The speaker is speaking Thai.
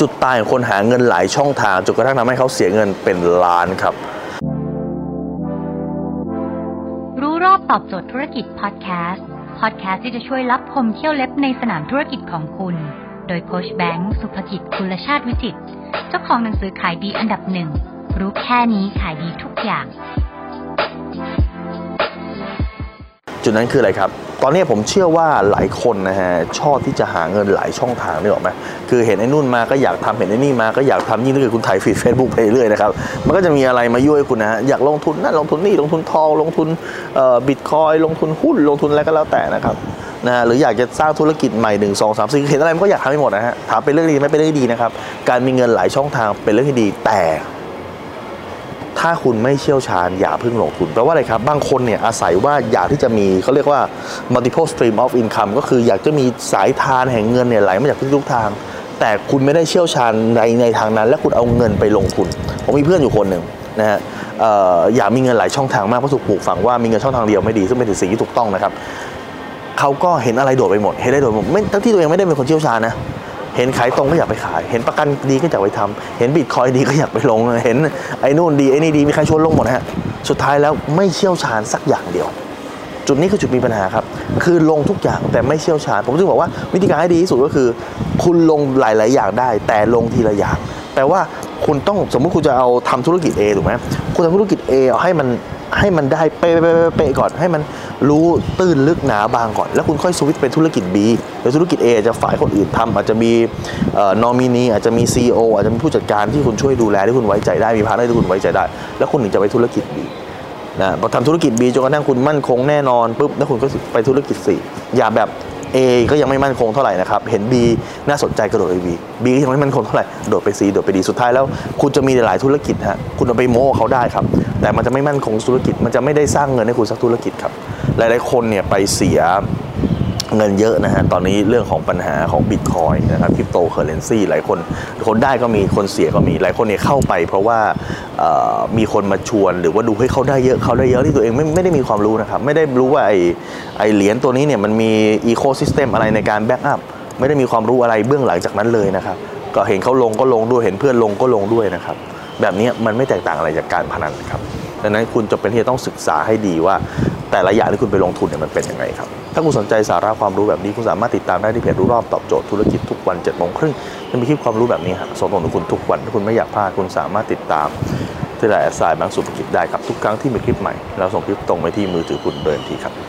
จุดตายของคนหาเงินหลายช่องทางจนกระทั่งทำให้เขาเสียเงินเป็นล้านครับ รู้รอบตอบโจทย์ธุรกิจพอดแคสต์พอดแคสต์ที่จะช่วยรับพมเที่ยวเล็บในสนามธุรกิจของคุณ โดยโคชแบงค์สุภกิจคุลชาติวิจิตเจ้าของหนังสือขายดีอันดับหนึ่งรู้แค่นี้ขายดีทุกอย่าง จุดนั้นคืออะไรครับ ตอนนี้ผมเชื่อว่าหลายคนนะฮะชอบที่จะหาเงินหลายช่องทางนี่หรอกไหมคือเห็นไอ้นู่นมาก็อยากทำเห็นไอ้นี่มาก็อยากทำยิ่งถ้าเกิดคุณถ่ายฟีดเฟซบุ๊กไปเรื่อยนะครับ มันก็จะมีอะไรมายั่วให้คุณนะฮะอยากลงทุนนั่นลงทุนนี่ลงทุนทองลงทุนบิตคอยลงทุนหุ้นลงทุนอะไรก็แล้วแต่นะครับนะฮะหรืออยากจะสร้างธุรกิจใหม่หนึ่งสองสามสี่เห็นอะไรมันก็อยากทำให้หมดนะฮะถามเป็นเรื่องดีไหม่เป็นเรื่องดีนะครับการมีเงินหลายช่องทางเป็นเรื่องที่ดีแต่ ถ้าคุณไม่เชี่ยวชาญอย่าเพิ่งลงทุนแปลว่าอะไรครับ บางคนเนี่ยอาศัยว่าอยากที่จะมีเขาเรียกว่า multiple stream of income ก็คืออยากจะมีสายทานแห่งเงินเนี่ยไหลมาจากทุกๆทาง แต่คุณไม่ได้เชี่ยวชาญในในทางนั้น และคุณเอาเงินไปลงทุน ผมมีเพื่อนอยู่คนหนึ่งนะฮะอ่อยากมีเงินหลายช่องทางมากเพราะถูกปลูกฝังว่ามีเงินช่องทางเดียวไม่ดี ซึ่งเป็นสิ่งที่ถูกต้องนะครับเขาก็เห็นอะไรโดดไปหมดเห็นอะไรโดดไปหมดไม่ทั้งที่ตัวเองไม่ได้เป็นคนเชี่ยวชาญนะ เห็นขายตรงก็อยากไปขาย เห็นประกันดีก็อยากไปทำเห็นบิตคอยดีก็อยากไปลง เห็นไอ้นู่นดีไอ้นี่ดีมีใครชวนลงหมดฮะ สุดท้ายแล้วไม่เชี่ยวชาญสักอย่างเดียว จุดนี้คือจุดมีปัญหาครับ คือลงทุกอย่างแต่ไม่เชี่ยวชาญ ผมจึงบอกว่าวิธีการให้ดีที่สุดก็คือ คุณลงหลาย ๆ อย่างได้ แต่ลงทีละอย่าง แปลว่าคุณต้องสมมุติคุณจะเอาทำธุรกิจ A ถูกไหมคุณทำธุรกิจ A เอาให้มัน ให้มันได้เป๊ะก่อนให้มันรู้ตื้นลึกหนาบางก่อน แล้วคุณค่อยสวิตช์เป็นธุรกิจ B หรือธุรกิจ A อาจจะให้คนอื่นทำอาจจะมีนอมินีอาจจะมี CEO อาจจะมีผู้จัดการที่คุณช่วยดูแลที่คุณไว้ใจได้มี partner ที่คุณไว้ใจได้ แล้วคุณถึงจะไปธุรกิจ B นะพอทำธุรกิจ B จนกระทั่งคุณมั่นคงแน่นอนปุ๊บแล้วคุณก็ไปธุรกิจ C อย่าแบบ A ก็ยังไม่มั่นคงเท่าไหร่นะครับ เห็น B น่าสนใจกระโดดไป B B ก็ยังไม่มั่นคงเท่าไหร่ โดดไป C โดดไป D สุดท้ายแล้ว คุณจะมีหลายธุรกิจฮะ คุณเอาไปโม้เขาได้ครับ แต่มันจะไม่มั่นคงธุรกิจ มันจะไม่ได้สร้างเงินให้คุณสักธุรกิจครับ หลายๆคนเนี่ยไปเสียเงินเยอะนะฮะ ตอนนี้เรื่องของปัญหาของบิตคอยนะครับคริปโตเคอเรนซีหลายคน คนได้ก็มี คนเสียก็มี หลายคนเนี่ยเข้าไปเพราะว่า มีคนมาชวน หรือว่าดูเห็นเขาได้เยอะเขาได้เยอะที่ตัวเองไม่ไม่ได้มีความรู้นะครับ ไม่ได้รู้ว่าไอไอเหรียญตัวนี้เนี่ยมันมี ecosystem อะไรในการ backup ไม่ได้มีความรู้อะไรเบื้องหลังจากนั้นเลยนะครับ ก็เห็นเขาลงก็ลงด้วยเห็นเพื่อนลงก็ลงด้วยนะครับ แบบนี้มันไม่แตกต่างอะไรจากการพนันครับดังนั้นคุณจำเป็นที่จะต้องศึกษาให้ดีว่า แต่ละอย่างที่คุณไปลงทุนเนี่ยมันเป็นยังไงครับ ถ้าคุณสนใจสาระความรู้แบบนี้คุณสามารถติดตามได้ที่เพจรู้รอบตอบโจทย์ธุรกิจทุกวันเจ็ดโมงครึ่งจะมีคลิปความรู้แบบนี้ส่งตรงถึงคุณทุกวันถ้าคุณไม่อยากพลาดคุณสามารถติดตาม ที่ไลน์แอสไซน์บางสุภกิจได้ครับทุกครั้งที่มีคลิปใหม่เราส่งคลิปตรงไปที่มือถือคุณโดยทันทีครับ